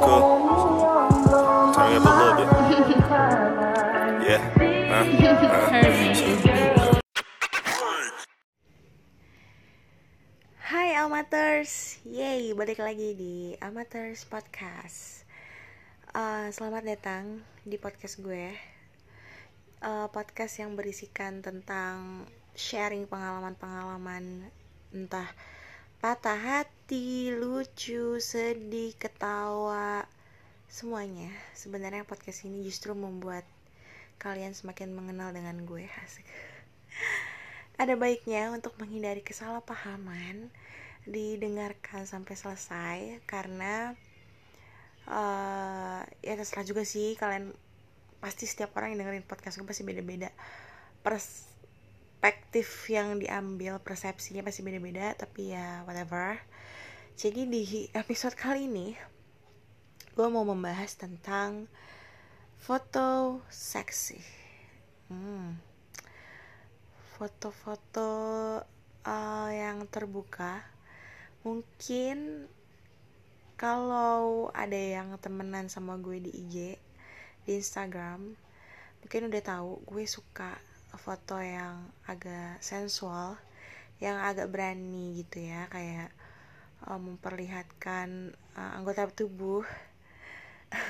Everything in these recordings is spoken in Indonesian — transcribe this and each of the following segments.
cool. Turn it up a little bit. Yeah. Uh, uh. Hai Amateurs, yay balik lagi di Amateurs Podcast. Uh, selamat datang di podcast gue. Uh, podcast yang berisikan tentang sharing pengalaman-pengalaman entah patah hati, lucu, sedih, ketawa, semuanya. Sebenarnya podcast ini justru membuat kalian semakin mengenal dengan gue. Asik. Ada baiknya untuk menghindari kesalahpahaman didengarkan sampai selesai karena uh, ya terserah juga sih kalian pasti setiap orang yang dengerin podcast gue pasti beda-beda perspektif yang diambil persepsinya pasti beda-beda tapi ya whatever. Jadi di episode kali ini gue mau membahas tentang foto seksi. Hmm. Foto-foto uh, yang terbuka. Mungkin kalau ada yang temenan sama gue di IG di Instagram mungkin udah tahu gue suka foto yang agak sensual yang agak berani gitu ya kayak uh, memperlihatkan uh, anggota tubuh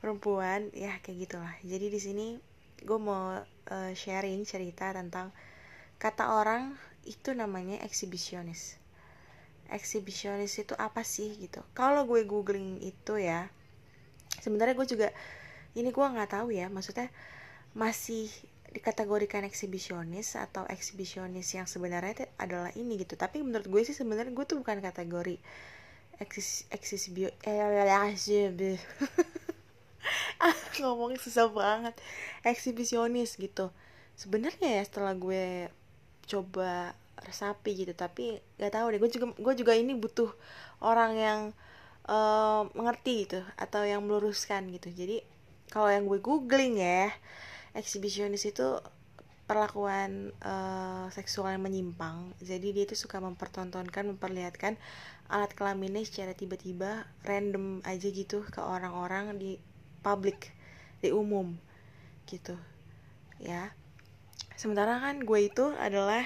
perempuan ya kayak gitulah. Jadi di sini gue mau uh, sharing cerita tentang kata orang itu namanya eksibisionis eksibisionis itu apa sih gitu? Kalau gue googling itu ya sebenarnya gue juga ini gue nggak tahu ya maksudnya masih dikategorikan eksibisionis atau eksibisionis yang sebenarnya adalah ini gitu. Tapi menurut gue sih sebenarnya gue tuh bukan kategori eksis eksibio eh ngomongnya susah banget. Eksibisionis gitu. Sebenarnya ya setelah gue coba resapi gitu tapi nggak tahu deh. Gue juga gue juga ini butuh orang yang uh, mengerti gitu atau yang meluruskan gitu. Jadi kalau yang gue googling ya eksibisionis itu perlakuan uh, seksual yang menyimpang. Jadi dia itu suka mempertontonkan memperlihatkan alat kelaminnya secara tiba-tiba random aja gitu ke orang-orang di publik di umum gitu ya. Sementara kan gue itu adalah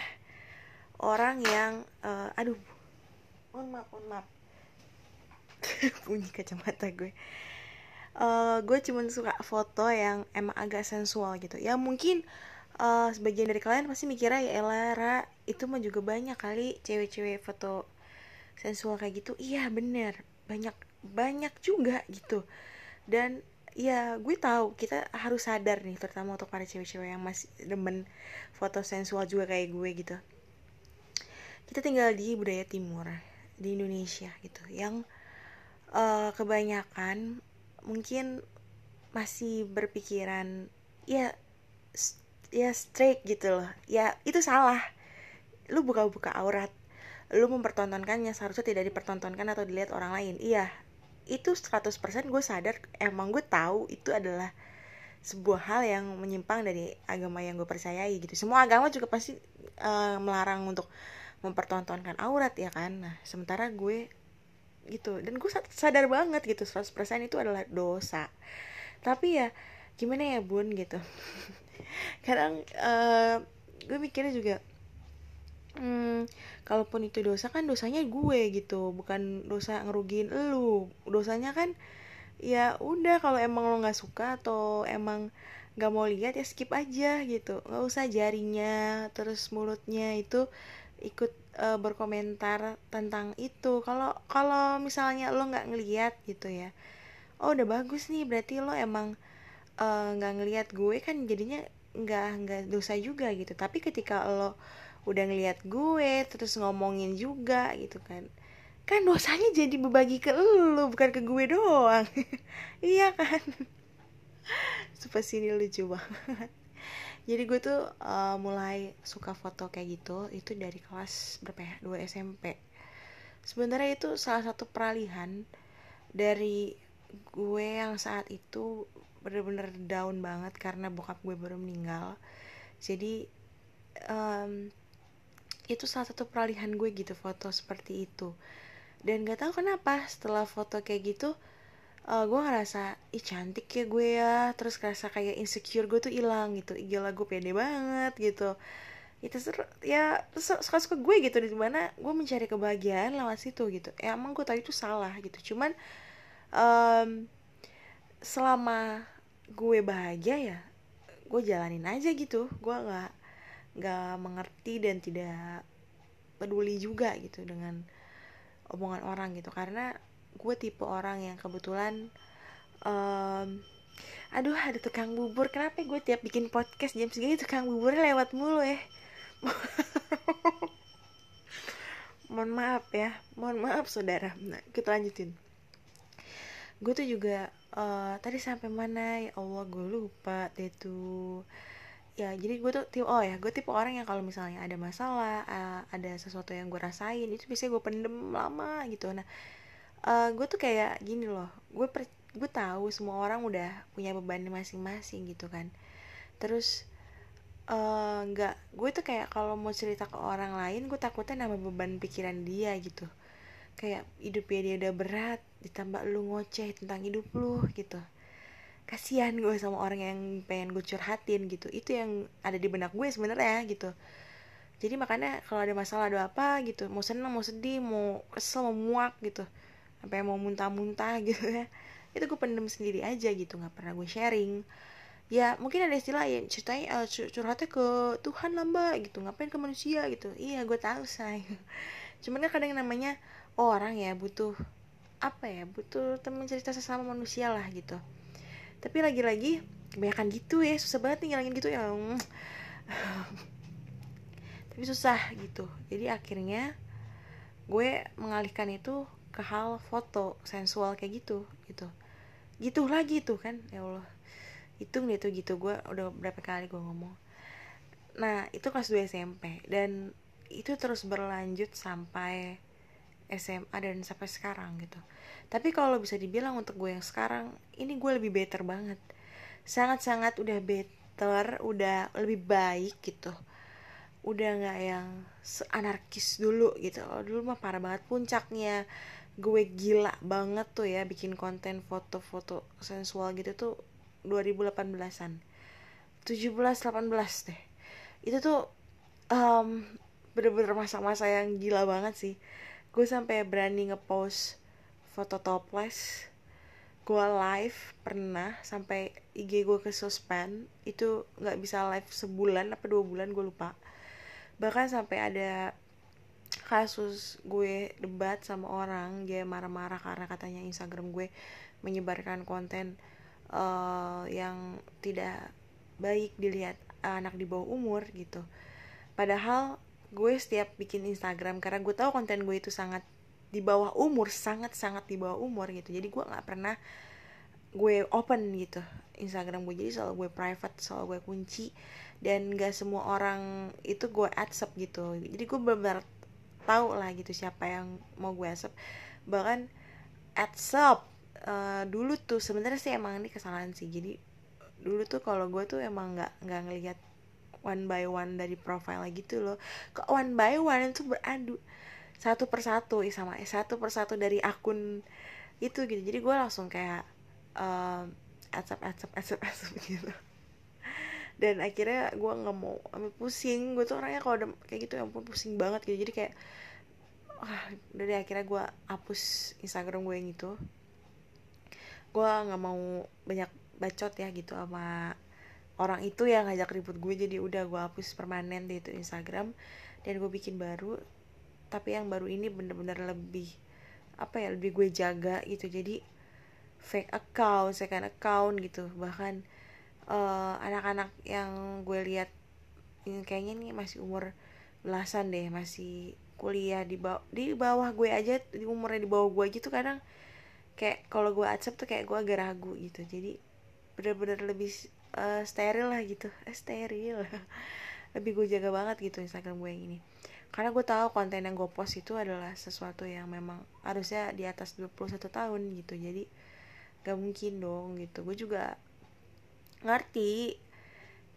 orang yang uh, aduh mohon maaf mohon maaf. Bunyi kacamata gue uh, gue cuma suka foto yang emang agak sensual gitu. Ya mungkin uh, sebagian dari kalian pasti mikirnya ya elara itu mah juga banyak kali cewek-cewek foto sensual kayak gitu. Iya bener. Banyak banyak juga gitu. Dan ya gue tahu kita harus sadar nih terutama untuk para cewek-cewek yang masih demen foto sensual juga kayak gue gitu. Kita tinggal di budaya timur di Indonesia gitu yang uh, kebanyakan mungkin masih berpikiran ya ya straight gitu loh. Ya itu salah. Lu buka-buka aurat. Lu mempertontonkannya. Seharusnya tidak dipertontonkan atau dilihat orang lain. Iya itu 100% gue sadar emang gue tahu itu adalah sebuah hal yang menyimpang dari agama yang gue percayai gitu. Semua agama juga pasti uh, melarang untuk mempertontonkan aurat ya kan? Nah sementara gue gitu. Dan gue sadar banget gitu 100% itu adalah dosa. Tapi ya gimana ya bun gitu. Kadang uh, gue mikirnya juga hmm, kalaupun itu dosa kan dosanya gue gitu. Bukan dosa ngerugiin lu. Dosanya kan ya udah kalau emang lo nggak suka atau emang nggak mau lihat ya skip aja gitu. Nggak usah jarinya terus mulutnya itu ikut uh, berkomentar tentang itu. Kalau kalau misalnya lo nggak ngeliat gitu ya oh udah bagus nih berarti lo emang nggak uh, ngeliat gue kan jadinya nggak nggak dosa juga gitu. Tapi ketika lo udah ngeliat gue terus ngomongin juga gitu kan kan dosanya jadi berbagi ke lu bukan ke gue doang. Iya kan? Supaya sini lucu banget jadi gue tuh uh, mulai suka foto kayak gitu itu dari kelas berapa ya? 2 SMP sebenarnya itu salah satu peralihan dari gue yang saat itu bener-bener down banget karena bokap gue baru meninggal. Jadi um, itu salah satu peralihan gue gitu foto seperti itu. Dan gak tahu kenapa setelah foto kayak gitu uh, gue ngerasa ih cantik ya gue ya. Terus ngerasa kayak insecure gue tuh hilang gitu. Gila gue pede banget gitu. Itu seru ya suka suka gue gitu di mana gue mencari kebahagiaan lewat situ gitu. Ya emang gue tahu itu salah gitu. Cuman um, selama gue bahagia ya gue jalanin aja gitu. Gue nggak nggak mengerti dan tidak peduli juga gitu dengan omongan orang gitu. Karena gue tipe orang yang kebetulan um, aduh ada tukang bubur. Kenapa gue tiap bikin podcast jam segini tukang buburnya lewat mulu ya? Mohon maaf ya mohon maaf saudara. Nah kita lanjutin. Gue tuh juga uh, tadi sampai mana? Ya Allah gue lupa deh tuh. Ya jadi gue tuh tipe oh ya gue tipe orang yang kalau misalnya ada masalah uh, ada sesuatu yang gue rasain itu biasanya gue pendem lama gitu. Nah uh, gue tuh kayak gini loh gue per gue tahu semua orang udah punya beban masing-masing gitu kan. Terus Eh, nggak uh, gue tuh kayak kalau mau cerita ke orang lain gue takutnya nambah beban pikiran dia gitu. Kayak hidupnya dia udah berat ditambah lu ngoceh tentang hidup lu gitu. Kasihan gue sama orang yang pengen gue curhatin gitu. Itu yang ada di benak gue sebenarnya gitu. Jadi makanya kalau ada masalah ada apa gitu mau seneng mau sedih mau kesel mau muak gitu sampai mau muntah-muntah gitu ya. Itu gue pendem sendiri aja gitu nggak pernah gue sharing. Ya mungkin ada istilah ya ceritanya uh, curhatnya ke Tuhan lah mbak gitu. Ngapain ke manusia gitu. Iya gue tahu say. Cuman kan kadang namanya oh, orang ya butuh apa ya butuh temen cerita sesama manusia lah gitu. Tapi lagi-lagi kebanyakan gitu ya. Susah banget nih ngilangin gitu ya tapi susah gitu. Jadi akhirnya gue mengalihkan itu ke hal foto sensual kayak gitu gitu. Gitu lagi tuh kan ya Allah. Hitung deh tuh gitu gue udah berapa kali gue ngomong. Nah itu kelas 2 SMP dan itu terus berlanjut sampai SMA dan sampai sekarang gitu. Tapi kalau bisa dibilang untuk gue yang sekarang ini gue lebih better banget. Sangat-sangat udah better udah lebih baik gitu. Udah nggak yang anarkis dulu gitu. Dulu mah parah banget puncaknya gue gila banget tuh ya bikin konten foto-foto sensual gitu tuh 2018an 17 18 deh. Itu tuh um, bener-bener masa-masa yang gila banget sih. Gue sampai berani ngepost foto topless. Gue live pernah sampai IG gue ke suspend. Itu nggak bisa live sebulan apa dua bulan gue lupa. Bahkan sampai ada kasus gue debat sama orang dia marah-marah karena katanya Instagram gue menyebarkan konten uh, yang tidak baik dilihat anak di bawah umur gitu. Padahal gue setiap bikin Instagram karena gue tahu konten gue itu sangat di bawah umur sangat sangat di bawah umur gitu. Jadi gue nggak pernah gue open gitu Instagram gue. Jadi selalu gue private selalu gue kunci dan gak semua orang itu gue accept gitu. Jadi gue benar-benar tahu lah gitu siapa yang mau gue accept bahkan accept uh, dulu tuh sebenarnya sih emang ini kesalahan sih. Jadi dulu tuh kalau gue tuh emang nggak nggak ngelihat one by one dari profile gitu loh. Ke one by one itu beradu. Satu persatu sama satu persatu dari akun itu gitu. Jadi gue langsung kayak uh, acap acap acap acap gitu dan akhirnya gue nggak mau ambil pusing. Gue tuh orangnya kalau udah kayak gitu ya ampun pusing banget gitu. Jadi kayak wah dari akhirnya gue hapus Instagram gue yang itu. Gue nggak mau banyak bacot ya gitu sama orang itu yang ngajak ribut gue jadi udah gue hapus permanen di itu Instagram. Dan gue bikin baru. Tapi yang baru ini bener-bener lebih apa ya lebih gue jaga gitu. Jadi fake account second account gitu. Bahkan uh, anak-anak yang gue lihat ini kayaknya nih masih umur belasan deh masih kuliah di bawah di bawah gue aja di umurnya di bawah gue gitu kadang kayak kalau gue accept tuh kayak gue agak ragu gitu. Jadi bener-bener lebih uh, steril lah gitu. Eh, steril. Lebih gue jaga banget gitu Instagram gue yang ini. Karena gue tahu konten yang gue post itu adalah sesuatu yang memang harusnya di atas 21 tahun gitu. Jadi gak mungkin dong gitu. Gue juga ngerti.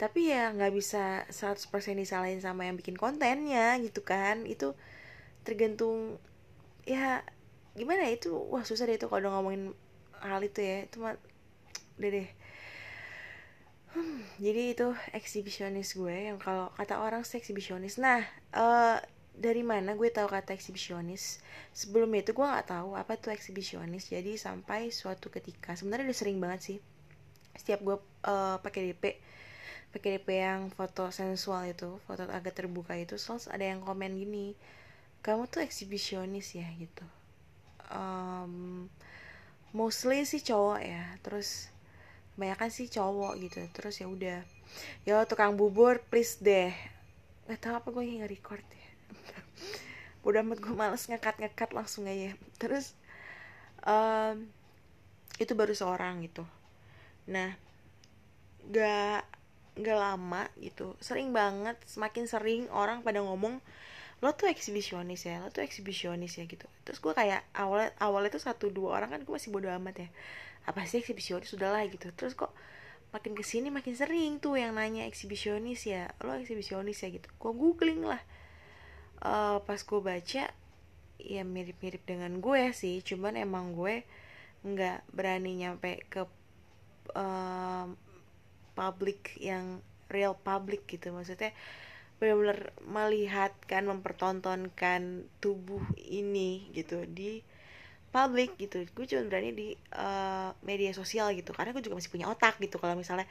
Tapi ya nggak bisa 100% disalahin sama yang bikin kontennya gitu kan. Itu tergantung ya gimana ya itu wah susah deh itu kalau udah ngomongin hal itu ya. Itu mah udah deh. Hmm, jadi itu eksibisionis gue yang kalau kata orang sih eksibisionis. Nah uh, dari mana gue tahu kata eksibisionis? Sebelumnya itu gue nggak tahu apa tuh eksibisionis. Jadi sampai suatu ketika sebenarnya udah sering banget sih setiap gue uh, pakai DP pakai DP yang foto sensual itu foto agak terbuka itu selalu ada yang komen gini kamu tuh eksibisionis ya gitu. Um, mostly sih cowok ya terus kebanyakan sih cowok gitu terus ya udah. Ya tukang bubur please deh. Nggak tahu apa gue nggak record ya. Udah amat gue males ngekat ngekat langsung aja. Terus um, itu baru seorang gitu nah gak gak lama gitu sering banget semakin sering orang pada ngomong lo tuh eksibisionis ya lo tuh eksibisionis ya gitu. Terus gue kayak awal awalnya tuh satu dua orang kan gue masih bodo amat ya apa sih eksibisionis? Lah gitu. Terus kok makin ke sini makin sering tuh yang nanya eksibisionis ya? Lo eksibisionis ya? Gitu. Gue googling lah. Uh, pas gue baca ya mirip-mirip dengan gue sih cuman emang gue nggak berani nyampe ke uh, public yang real public gitu. Maksudnya benar-benar melihat kan mempertontonkan tubuh ini gitu di public gitu. Gue cuma berani di uh, media sosial gitu. Karena gue juga masih punya otak gitu. Kalau misalnya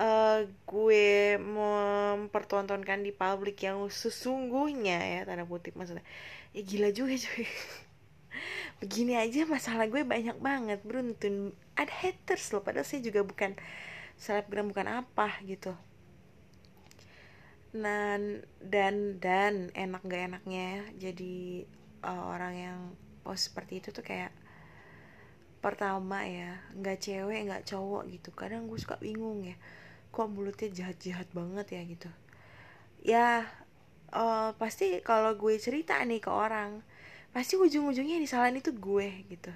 uh, gue mempertontonkan di publik yang sesungguhnya ya tanda kutip. Maksudnya ya gila juga cuy begini aja masalah gue banyak banget beruntun ada haters loh padahal saya juga bukan selebgram bukan apa gitu. Dan dan dan enak gak enaknya jadi uh, orang yang post seperti itu tuh kayak pertama ya nggak cewek nggak cowok gitu. Kadang gue suka bingung ya kok mulutnya jahat jahat banget ya gitu. Ya uh, pasti kalau gue cerita nih ke orang pasti ujung-ujungnya yang disalahin itu gue gitu.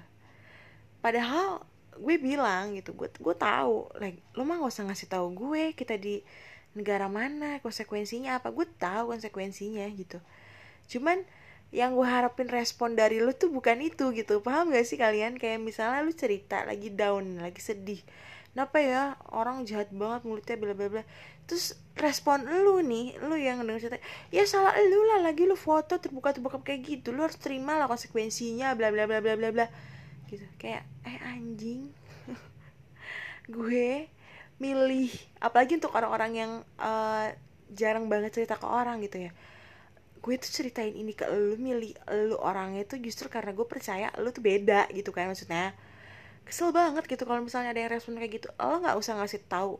Padahal gue bilang gitu gue gue tahu like lo mah gak usah ngasih tahu gue kita di negara mana konsekuensinya apa. Gue tahu konsekuensinya gitu. Cuman yang gue harapin respon dari lo tuh bukan itu gitu. Paham gak sih kalian? Kayak misalnya lu cerita lagi down lagi sedih kenapa ya orang jahat banget mulutnya bla bla bla. Terus respon lu nih lu yang denger cerita ya salah lu lah lagi lu foto terbuka terbuka kayak gitu lu harus terima lah konsekuensinya bla bla bla bla bla bla. Gitu. Kayak eh anjing. Gue milih apalagi untuk orang-orang yang uh, jarang banget cerita ke orang gitu ya. Gue tuh ceritain ini ke lu milih lu orangnya tuh justru karena gue percaya lu tuh beda gitu kan maksudnya kesel banget gitu kalau misalnya ada yang respon kayak gitu. Lo nggak usah ngasih tahu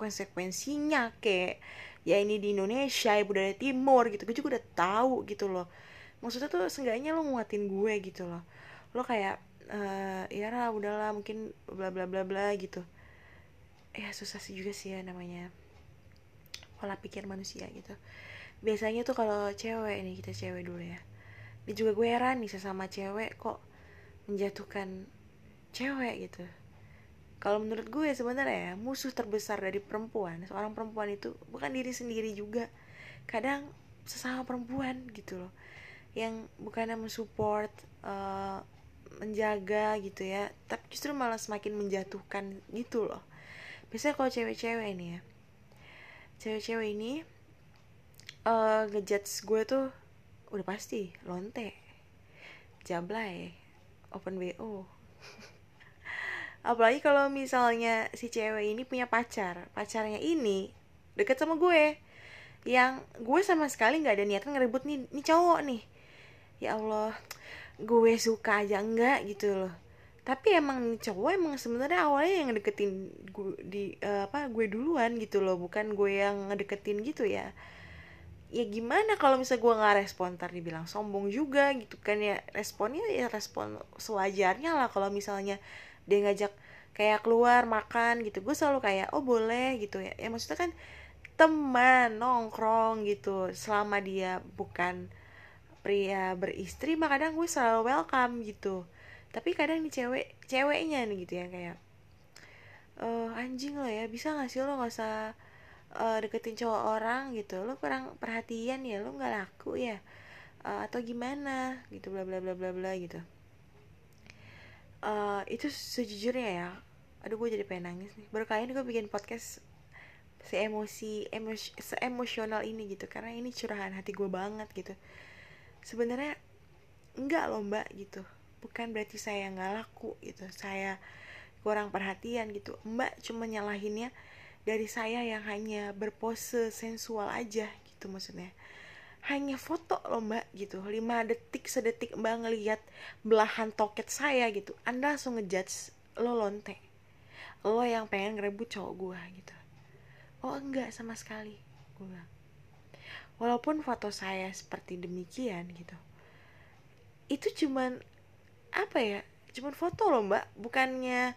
konsekuensinya kayak ya ini di Indonesia ya budaya timur gitu. Gue juga udah tahu gitu loh. Maksudnya tuh seenggaknya lo nguatin gue gitu loh. Lo kayak uh, ya lah udahlah mungkin bla bla bla bla gitu. Ya susah sih juga sih ya namanya pola pikir manusia gitu. Biasanya tuh kalau cewek nih kita cewek dulu ya. Ini juga gue heran nih sesama cewek kok menjatuhkan cewek gitu. Kalau menurut gue sebenarnya ya musuh terbesar dari perempuan seorang perempuan itu bukan diri sendiri juga. Kadang sesama perempuan gitu loh. Yang bukannya mensupport uh, menjaga gitu ya tapi justru malah semakin menjatuhkan gitu loh. Biasanya kalau cewek-cewek ini ya cewek-cewek ini uh, ngejudge gue tuh udah pasti lonte jablay open bo apalagi kalau misalnya si cewek ini punya pacar. Pacarnya ini deket sama gue. Yang gue sama sekali nggak ada niatan ngerebut nih nih cowok nih. Ya allah gue suka aja enggak gitu loh. Tapi emang cowok emang sebenarnya awalnya yang deketin gue di uh, apa gue duluan gitu loh. Bukan gue yang ngedeketin gitu ya. Ya gimana kalau misalnya gue nggak respon? Ntar dibilang sombong juga gitu kan ya. Responnya ya respon sewajarnya lah kalau misalnya dia ngajak kayak keluar makan gitu. Gue selalu kayak oh boleh gitu ya. Ya maksudnya kan teman nongkrong gitu. Selama dia bukan pria beristri mah kadang gue selalu welcome gitu. Tapi kadang nih cewek ceweknya nih gitu ya kayak uh, anjing lo ya bisa gak sih lo gak usah uh, deketin cowok orang? Gitu. Lo kurang perhatian ya lo nggak laku ya uh, atau gimana? Gitu bla bla bla bla bla gitu uh, itu sejujurnya ya. Aduh gue jadi pengen nangis nih. Baru kali ini gue bikin podcast se emosi emos se emosional ini gitu. Karena ini curahan hati gue banget gitu. Sebenarnya enggak loh mbak gitu. Bukan berarti saya nggak laku gitu. Saya kurang perhatian gitu. Mbak cuma nyalahinnya dari saya yang hanya berpose sensual aja gitu maksudnya hanya foto loh mbak gitu. 5 detik sedetik mbak ngelihat belahan toket saya gitu. Anda langsung ngejudge lo lonte. Lo yang pengen ngerebut cowok gue gitu. Oh enggak sama sekali gue walaupun foto saya seperti demikian gitu. Itu cuman apa ya cuman foto loh mbak. Bukannya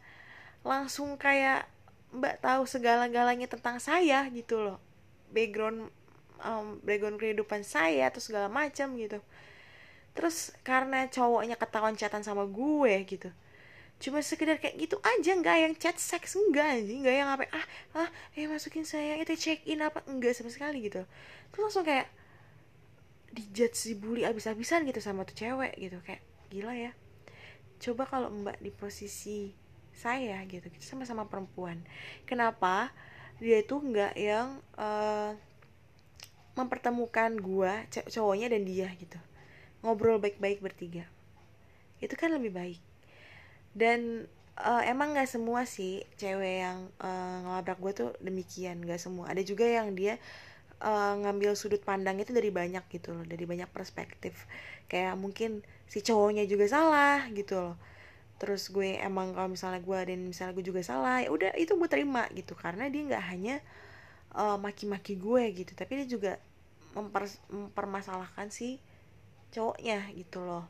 langsung kayak mbak tahu segala-galanya tentang saya gitu loh. Background um, background kehidupan saya atau segala macam gitu. Terus karena cowoknya ketahuan chatan sama gue gitu. Cuma sekedar kayak gitu aja nggak yang chat seks enggak anjing. Nggak yang apa ah ah eh masukin saya itu check in apa? Enggak sama sekali gitu. Terus langsung kayak dijudge dibully abis-abisan gitu sama tuh cewek gitu. Kayak gila ya. Coba kalau mbak di posisi saya gitu. Sama-sama perempuan. Kenapa? Dia itu nggak yang uh, mempertemukan gua cowoknya dan dia gitu. Ngobrol baik-baik bertiga. Itu kan lebih baik. Dan uh, emang nggak semua sih cewek yang uh, ngelabrak gue tuh demikian. Nggak semua. Ada juga yang dia uh, ngambil sudut pandang itu dari banyak gitu loh dari banyak perspektif. Kayak mungkin si cowoknya juga salah gitu loh. Terus gue emang kalau misalnya gue dan misalnya gue juga salah ya udah itu gue terima gitu. Karena dia nggak hanya maki-maki uh, gue gitu. Tapi dia juga memper mempermasalahkan si cowoknya gitu loh.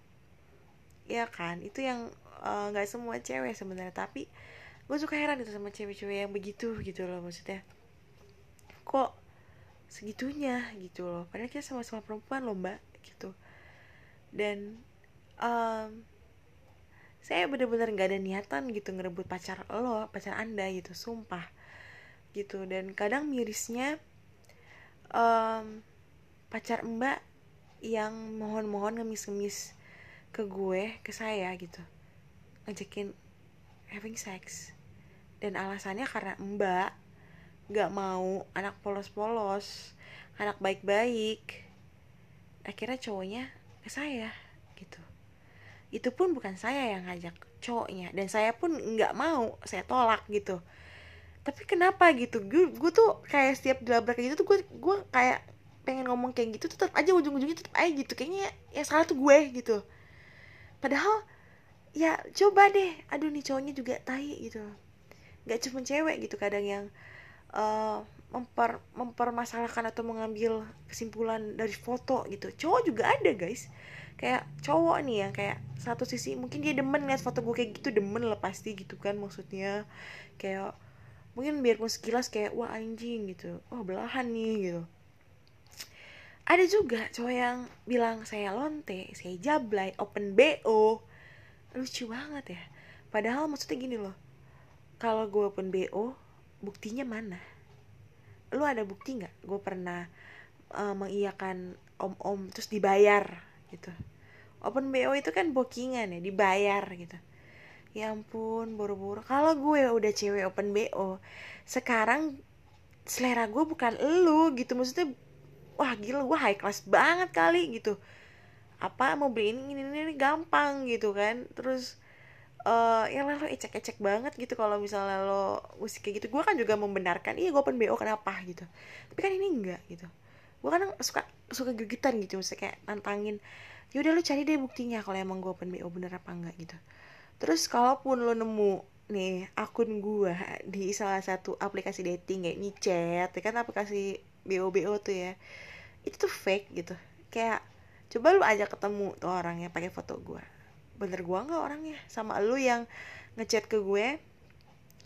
Ya kan? Itu yang Eh, nggak uh, semua cewek sebenarnya. Tapi gue suka heran itu sama cewek-cewek yang begitu gitu loh maksudnya. Kok segitunya gitu loh? Padahal kita sama-sama perempuan loh mbak gitu. Dan um, saya bener-bener nggak ada niatan gitu ngerebut pacar lo pacar anda gitu sumpah gitu. Dan kadang mirisnya um, pacar mbak yang mohon-mohon ngemis-ngemis ke gue ke saya gitu. Ngajakin having sex. Dan alasannya karena mbak gak mau anak polos-polos anak baik-baik. Akhirnya cowoknya ke saya gitu. Itu pun bukan saya yang ngajak cowoknya. Dan saya pun nggak mau saya tolak gitu tapi kenapa gitu? Gue, gue tuh kayak setiap dilabrak gitu tuh gue gue kayak pengen ngomong kayak gitu tetap aja ujung-ujungnya tetap aja gitu. Kayaknya ya salah tuh gue gitu. Padahal ya coba deh. Aduh nih cowoknya juga tai gitu. Nggak cuma cewek gitu kadang yang uh, memper mempermasalahkan atau mengambil kesimpulan dari foto gitu. Cowok juga ada guys. Kayak cowok nih yang kayak satu sisi mungkin dia demen liat foto gue kayak gitu demen lah pasti gitu kan maksudnya. Kayak mungkin biarpun sekilas kayak wah anjing gitu. Wah belahan nih gitu. Ada juga cowok yang bilang saya lonte saya jablay open bo lucu banget ya. Padahal maksudnya gini loh kalau gue pun bo buktinya mana? Lu ada bukti nggak? Gue pernah uh, mengiyakan om-om terus dibayar gitu. Open bo itu kan bookingan ya dibayar gitu ya ampun boro-boro kalau gue udah cewek open bo sekarang selera gue bukan lu gitu. Maksudnya wah gila gue high class banget kali gitu. Apa mau beli ini ini, ini gampang gitu kan. Terus uh, yang lo ecek-ecek banget gitu kalau misalnya lo musik kayak gitu. Gue kan juga membenarkan iya gue open bo kenapa gitu. Tapi kan ini enggak gitu. Gue kan suka suka gegitan gitu. Misalnya kayak nantangin yaudah lo cari deh buktinya kalau emang gue open bo bener apa enggak gitu terus kalaupun lo nemu nih akun gue di salah satu aplikasi dating kayak chat ya kan aplikasi bo bo tuh ya itu tuh fake gitu. Kayak coba lu aja ketemu tuh orangnya pakai foto gue bener gue nggak orangnya? Sama lu yang ngechat ke gue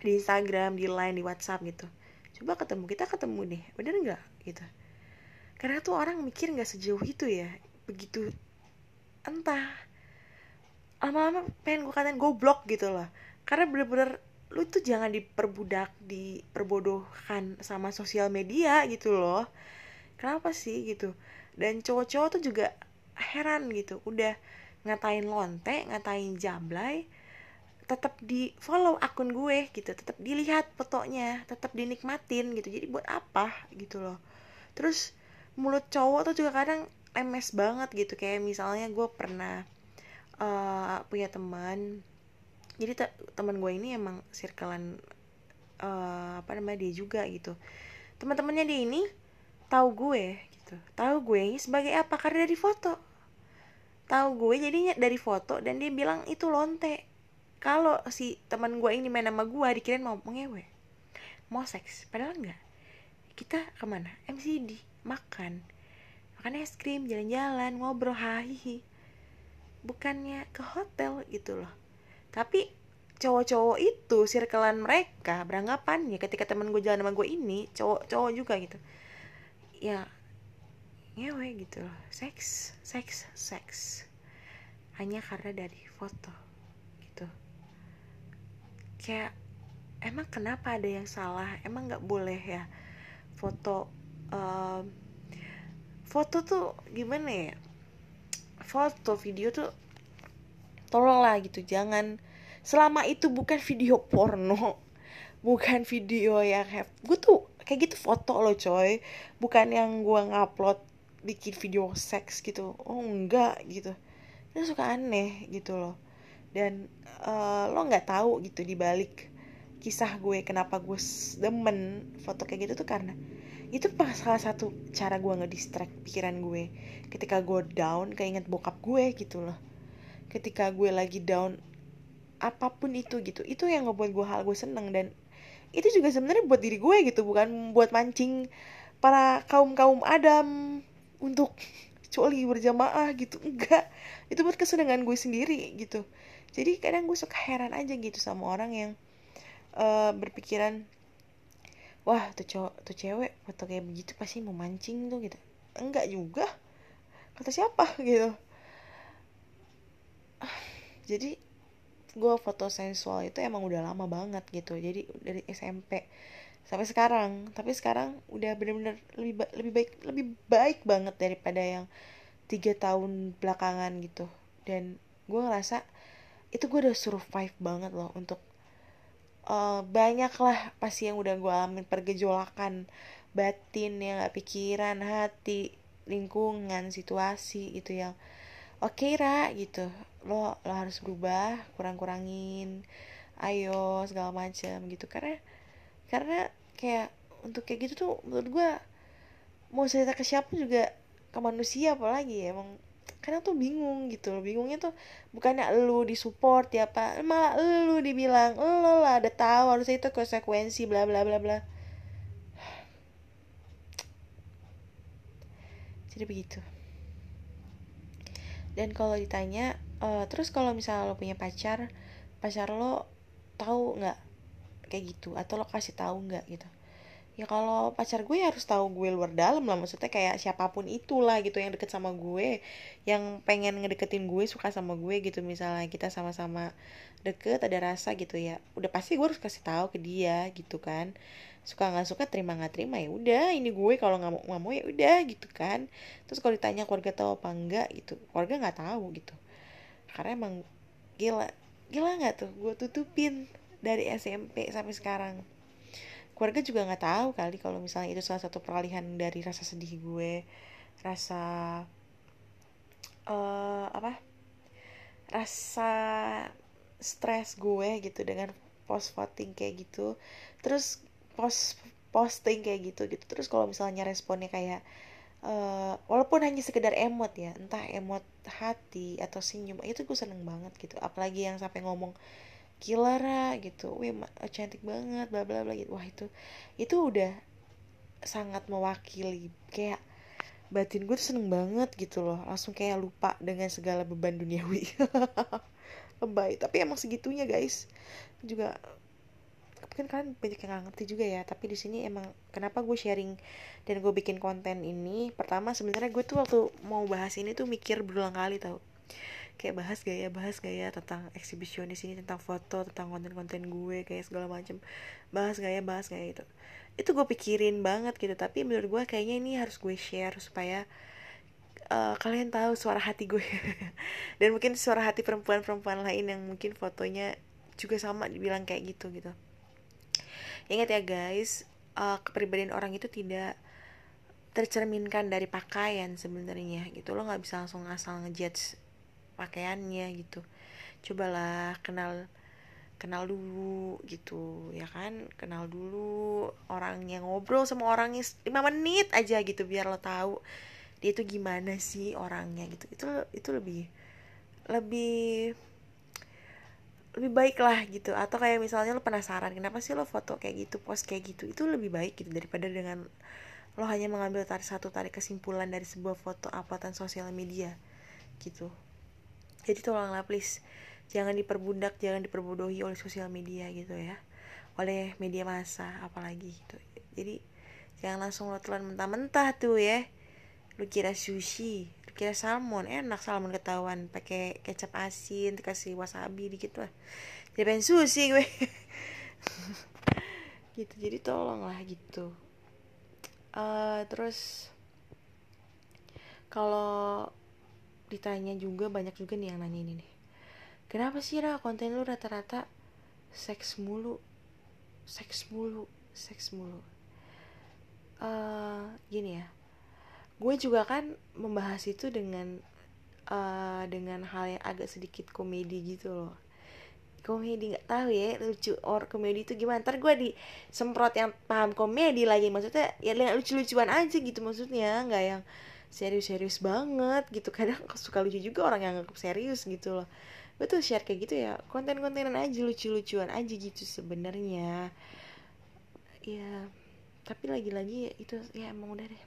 di Instagram di line di WhatsApp gitu. Coba ketemu kita ketemu deh bener nggak? Gitu. Karena tuh orang mikir nggak sejauh itu ya begitu entah lama-lama pengen gue katain goblok gitu loh. Karena bener-bener lu tuh jangan diperbudak diperbodohkan sama sosial media gitu loh. Kenapa sih gitu? Dan cowok-cowok tuh juga heran gitu. Udah ngatain lonte ngatain jablay tetap di follow akun gue gitu. Tetap dilihat fotonya tetap dinikmatin gitu. Jadi buat apa gitu loh. Terus mulut cowok tuh juga kadang lemes banget gitu. Kayak misalnya gue pernah uh, punya teman. Jadi te teman gue ini emang circlean uh, apa namanya dia juga gitu. Teman-temannya dia ini tahu gue gitu. Tahu gue sebagai apa? Karena dari foto. Tahu gue jadinya dari foto dan dia bilang itu lonte. Kalau si teman gue ini main sama gue dikirain mau ngewe mau seks. Padahal enggak. Kita ke mana? MCD makan. Makan es krim jalan-jalan ngobrol hahihi bukannya ke hotel gitu loh. Tapi cowok-cowok itu circlean mereka beranggapan ya ketika teman gue jalan sama gue ini cowok-cowok juga gitu. Ya ngewe gitu loh. Seks seks seks. Hanya karena dari foto gitu. Kayak emang kenapa ada yang salah? Emang nggak boleh ya foto um, foto tuh gimana ya foto video tuh tolonglah gitu jangan. Selama itu bukan video porno bukan video yang have gue tuh kayak gitu foto loh coy. Bukan yang gue ngupload bikin video seks gitu. Oh enggak gitu. Itu suka aneh gitu loh. Dan uh, lo nggak tahu gitu di balik kisah gue kenapa gue demen foto kayak gitu tuh karena itu pas salah satu cara gue ngedistract pikiran gue. Ketika gue down keinget bokap gue gitu loh. Ketika gue lagi down apa pun itu gitu. Itu yang ngebuat gue hal gue seneng dan itu juga sebenarnya buat diri gue gitu bukan buat mancing para kaum kaum adam untuk coli berjamaah gitu. Enggak. Itu buat kesenangan gue sendiri gitu. Jadi kadang gue suka heran aja gitu sama orang yang uh, berpikiran wah tuh cowok tuh cewek foto kayak begitu pasti mau mancing tuh gitu. Enggak juga. Kata siapa gitu. Jadi gue foto sensual itu emang udah lama banget gitu. Jadi dari SMP sampai sekarang. Tapi sekarang udah bener-bener lebih ba lebih baik lebih baik banget daripada yang tiga tahun belakangan gitu. Dan gue ngerasa itu gue udah survive banget loh untuk uh, banyak lah pasti yang udah gue alamin pergejolakan batin yang gak pikiran hati lingkungan situasi gitu yang oke okay, ra gitu. Lo lo harus berubah kurang kurangin ayo segala macam gitu. Karena karena kayak untuk kayak gitu tuh menurut gue mau cerita ke siapa juga ke manusia apalagi ya emang kadang tuh bingung gitu loh bingungnya tuh bukannya lu disupport ya apa malah lu dibilang lo lah ada tahu harusnya itu konsekuensi bla bla bla bla. Jadi begitu. Dan kalau ditanya uh, terus kalau misalnya lo punya pacar pacar lo tahu nggak kayak gitu? Atau lo kasih tahu nggak gitu ya kalau pacar gue harus tahu gue luar dalam lah. Maksudnya kayak siapa pun itulah gitu yang deket sama gue yang pengen ngedeketin gue suka sama gue gitu. Misalnya kita sama-sama deket ada rasa gitu ya udah pasti gue harus kasih tahu ke dia gitu kan. Suka nggak suka terima nggak terima ya udah. Ini gue kalau nggak mau nggak mau ya udah gitu kan. Terus kalau ditanya keluarga tahu apa enggak gitu keluarga nggak tahu gitu. Karena emang gila gila nggak tuh gue tutupin dari SMP sampai sekarang keluarga juga nggak tahu kali kalau misalnya itu salah satu peralihan dari rasa sedih gue rasa uh, apa rasa stres gue gitu dengan post voting kayak gitu. Terus post posting kayak gitu gitu. Terus kalau misalnya responnya kayak uh, walaupun hanya sekedar emot ya entah emot hati atau senyum itu gue seneng banget gitu. Apalagi yang sampai ngomong Kilara gitu, wih cantik banget, bla bla bla gitu. Wah itu itu udah sangat mewakili. Kayak batin gue tuh seneng banget gitu loh. Langsung kayak lupa dengan segala beban duniawi. Lebay. Tapi emang segitunya guys. Juga mungkin kalian banyak yang gak ngerti juga ya. Tapi di sini emang kenapa gue sharing dan gue bikin konten ini? Pertama sebenarnya gue tuh waktu mau bahas ini tuh mikir berulang kali tau kayak bahas gaya bahas gaya tentang eksibisionis ini tentang foto tentang konten-konten gue kayak segala macem. Bahas gaya bahas gaya itu itu gue pikirin banget gitu tapi menurut gue kayaknya ini harus gue share supaya uh, kalian tahu suara hati gue. Dan mungkin suara hati perempuan-perempuan lain yang mungkin fotonya juga sama dibilang kayak gitu gitu. Ingat ya guys uh, kepribadian orang itu tidak tercerminkan dari pakaian sebenarnya gitu. Lo nggak bisa langsung asal ngejudge pakaiannya gitu. Cobalah kenal kenal dulu gitu ya kan? Kenal dulu orang yang ngobrol sama orangnya 5 menit aja gitu biar lo tahu dia itu gimana sih orangnya gitu. Itu itu lebih lebih lebih baik lah gitu. Atau kayak misalnya lo penasaran kenapa sih lo foto kayak gitu post kayak gitu? Itu lebih baik gitu daripada dengan lo hanya mengambil tarik satu tarik kesimpulan dari sebuah foto uploadan sosial media gitu jadi tolonglah please. Jangan diperbudak jangan diperbodohi oleh sosial media gitu ya. Oleh media massa apalagi gitu. Jadi jangan langsung lo telan mentah-mentah tuh ya. Lu kira sushi lu kira salmon enak salmon ketahuan. Pakai kecap asin dikasih wasabi dikit lah. Jadi pengen sushi gue. Gitu jadi tolong lah gitu. Uh, terus kalau ditanya juga banyak juga nih yang nanya ini nih. Kenapa sih Ra konten lu rata-rata seks mulu? Seks mulu seks mulu. Uh, gini ya. Gue juga kan membahas itu dengan uh, dengan hal yang agak sedikit komedi gitu loh. Komedi nggak tahu ya lucu or komedi itu gimana. Ntar gue di semprot yang paham komedi lagi. Maksudnya ya lucu-lucuan aja gitu maksudnya. Nggak yang serius-serius banget gitu. Kadang suka lucu juga orang yang anggap serius gitu loh. Gue tuh share kayak gitu ya konten-kontenan aja lucu-lucuan aja gitu sebenarnya. Ya tapi lagi-lagi ya itu ya emang udah deh.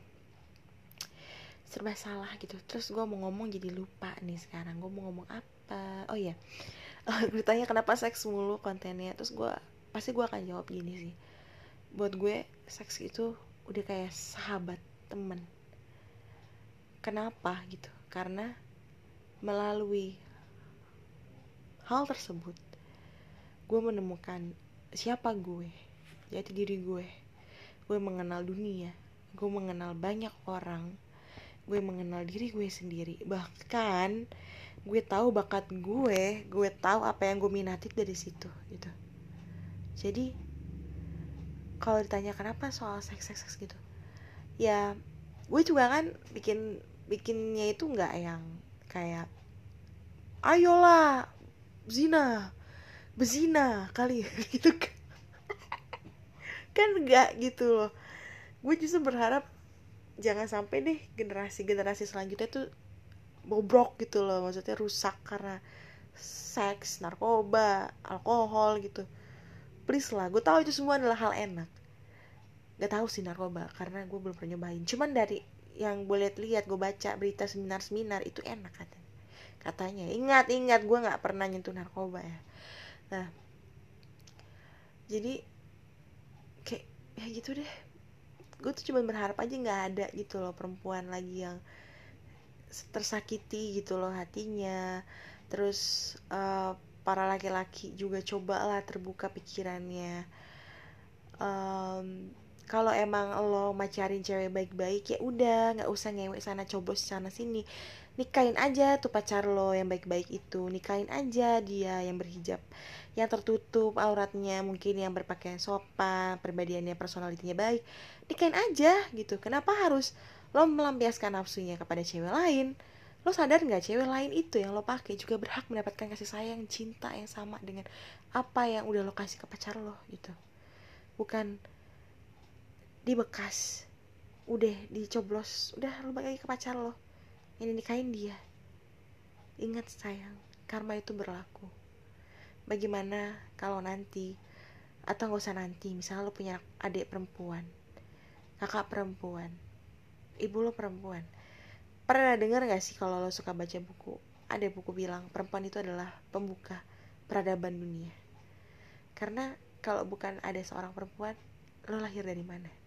Serba salah gitu. Terus gue mau ngomong jadi lupa nih sekarang. Gue mau ngomong apa? Oh iya. Gue tanya kenapa seks mulu kontennya. Terus gue pasti gue akan jawab gini sih. Buat gue seks itu udah kayak sahabat temen kenapa gitu? Karena melalui hal tersebut gue menemukan siapa gue jati diri gue. Gue mengenal dunia gue mengenal banyak orang gue mengenal diri gue sendiri. Bahkan gue tahu bakat gue gue tahu apa yang gue minati dari situ gitu. Jadi kalau ditanya kenapa soal seks seks, gitu ya gue juga kan bikin bikinnya itu nggak yang kayak ayolah zina bezina kali gitu kan. Kan enggak gitu loh. Gue justru berharap jangan sampai deh generasi generasi selanjutnya tuh bobrok gitu loh. Maksudnya rusak karena seks narkoba alkohol gitu. Please lah gue tahu itu semua adalah hal enak gak tahu sih narkoba karena gue belum pernah nyobain. Cuman dari yang gue lihat-lihat gue baca berita seminar-seminar itu enak katanya. Katanya ingat ingat gue nggak pernah nyentuh narkoba ya. Nah jadi kayak ya gitu deh. Gue tuh cuma berharap aja nggak ada gitu loh perempuan lagi yang tersakiti gitu loh hatinya. Terus uh, para laki-laki juga cobalah terbuka pikirannya. Um, kalau emang lo macarin cewek baik-baik ya udah nggak usah ngewek sana cobos sana sini. Nikahin aja tuh pacar lo yang baik-baik itu. Nikahin aja dia yang berhijab yang tertutup auratnya mungkin yang berpakaian sopan perbedaiannya personalitinya baik. Nikahin aja gitu. Kenapa harus lo melampiaskan nafsunya kepada cewek lain? Lo sadar nggak cewek lain itu yang lo pakai juga berhak mendapatkan kasih sayang cinta yang sama dengan apa yang udah lo kasih ke pacar lo gitu. Bukan dibekas udah dicoblos. Udah lo bagi ke pacar lo. Ini nikahin dia. Ingat sayang karma itu berlaku. Bagaimana kalau nanti atau nggak usah nanti misalnya lo punya adik perempuan kakak perempuan ibu lo perempuan. Pernah dengar gak sih kalau lo suka baca buku? Ada buku bilang perempuan itu adalah pembuka peradaban dunia. Karena kalau bukan ada seorang perempuan lo lahir dari mana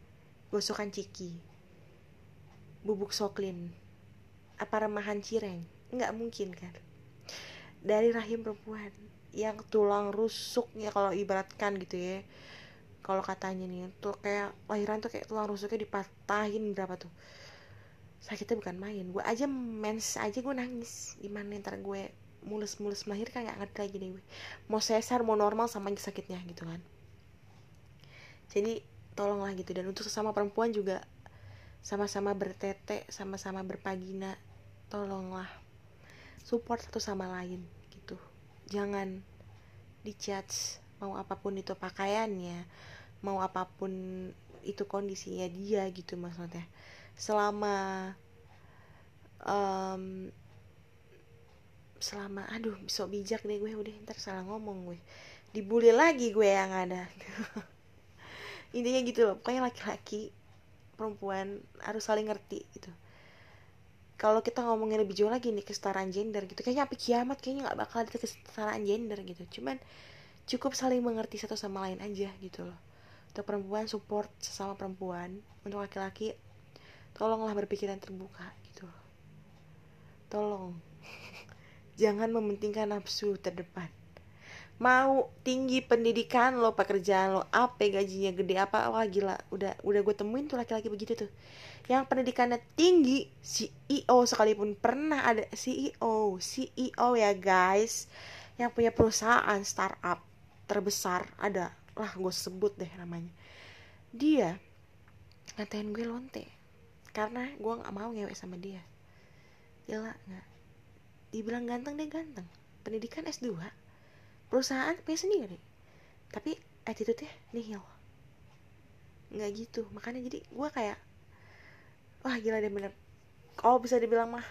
gosokan ciki. Bubuk soklin. Apa remahan cireng? Nggak mungkin kan dari rahim perempuan yang tulang rusuknya kalau ibaratkan gitu ya. Kalau katanya nih tuh kayak lahiran tuh kayak tulang rusuknya dipatahin berapa tuh? Sakitnya bukan main. Gue aja mens aja gue nangis. Gimana ntar gue mulus-mulus melahirkan nggak ngerti lagi deh gue. Mau sesar mau normal sama sakitnya gitu kan. Jadi tolonglah gitu. Dan untuk sesama perempuan juga sama-sama bertete sama-sama berpagina tolonglah. Support satu sama lain gitu. Jangan dijudge mau apa pun itu pakaiannya mau apa pun itu kondisinya dia gitu maksudnya. Selama um, selama aduh bisa bijak deh gue udah ntar salah ngomong gue. Dibully lagi gue yang ada intinya gitu loh pokoknya laki-laki perempuan harus saling ngerti gitu. Kalau kita ngomongin lebih jauh lagi nih kesetaraan gender gitu kayaknya api kiamat kayaknya nggak bakal ada kesetaraan gender gitu. Cuman cukup saling mengerti satu sama lain aja gitu loh. Untuk perempuan support sesama perempuan. Untuk laki-laki tolonglah berpikiran terbuka gitu tolong. Jangan mementingkan nafsu terdepan mau tinggi pendidikan lo pekerjaan lo apa gajinya gede apa wah gila udah udah gue temuin tuh laki-laki begitu tuh. Yang pendidikannya tinggi CEO sekalipun pernah ada CEO CEO ya guys. Yang punya perusahaan startup terbesar ada. Lah gue sebut deh namanya. Dia ngatain gue lonte karena gue nggak mau ngewek sama dia. Gila nggak? Dibilang ganteng deh ganteng. Pendidikan S2 perusahaan punya sendiri. Tapi attitude-nya nihil. Nggak gitu. Makanya jadi gue kayak wah gila deh bener. Kalau bisa dibilang mah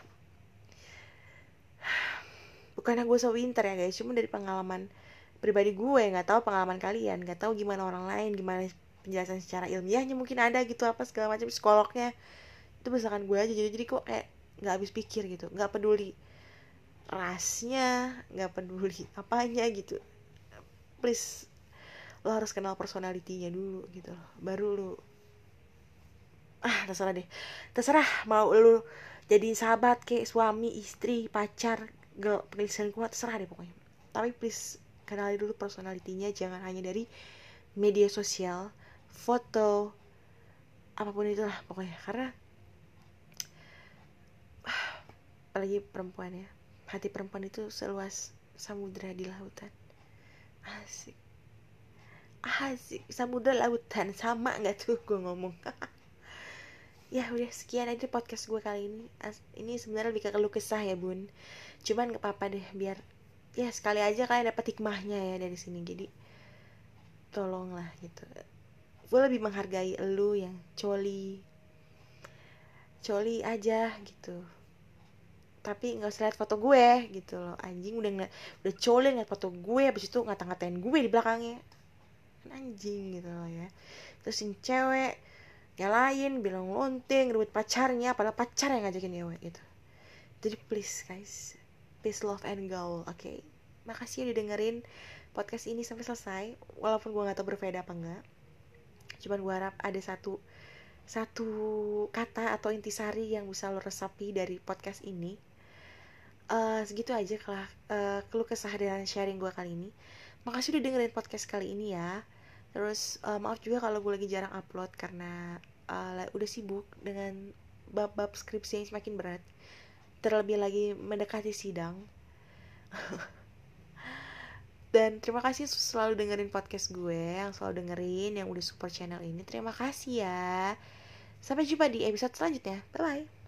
bukannya gue so winter ya guys. Cuma dari pengalaman pribadi gue nggak tahu pengalaman kalian. Nggak tahu gimana orang lain gimana penjelasan secara ilmiahnya mungkin ada gitu apa segala macam psikolognya. Itu misalkan gue aja jadi jadi kok kayak nggak habis pikir gitu. Nggak peduli rasnya nggak peduli apanya gitu. Please lo harus kenal personalitinya dulu gitu loh baru lo. Ah terserah deh. Terserah mau lo jadi sahabat kayak suami istri pacar girl penulisan kuat terserah deh pokoknya. Tapi please kenali dulu personalitinya jangan hanya dari media sosial foto apa pun itulah pokoknya. Karena apalagi perempuan ya hati perempuan itu seluas samudra di lautan. Asik. Asik. Samudra lautan. Sama nggak tuh gue ngomong? Ya udah sekian aja podcast gue kali ini. Ini sebenarnya lebih ke keluh kesah ya bun. Cuman nggak apa-apa deh biar ya sekali aja kalian dapat hikmahnya ya dari sini. Jadi tolonglah gitu. Gue lebih menghargai lu yang coli coli aja gitu tapi nggak usah lihat foto gue gitu loh. Anjing udah ngeliat udah colin ngeliat foto gue habis itu ngata-ngatain gue di belakangnya. Kan anjing gitu loh ya. Terus yang cewek nyalain bilang lonting ribut pacarnya padahal pacar yang ngajakin cewek gitu. Jadi please guys. Peace love and go oke? Okay? makasih udah dengerin podcast ini sampai selesai. Walaupun gue nggak tahu berbeda apa enggak cuman gue harap ada satu satu kata atau intisari yang bisa lo resapi dari podcast ini uh, segitu aja kelah uh, keluh kesah dan sharing gue kali ini. Makasih udah dengerin podcast kali ini ya. Terus uh, maaf juga kalau gue lagi jarang upload karena uh, udah sibuk dengan bab-bab skripsi yang semakin berat. Terlebih lagi mendekati sidang. Dan terima kasih selalu dengerin podcast gue yang selalu dengerin yang udah support channel ini. Terima kasih ya. Sampai jumpa di episode selanjutnya. Bye bye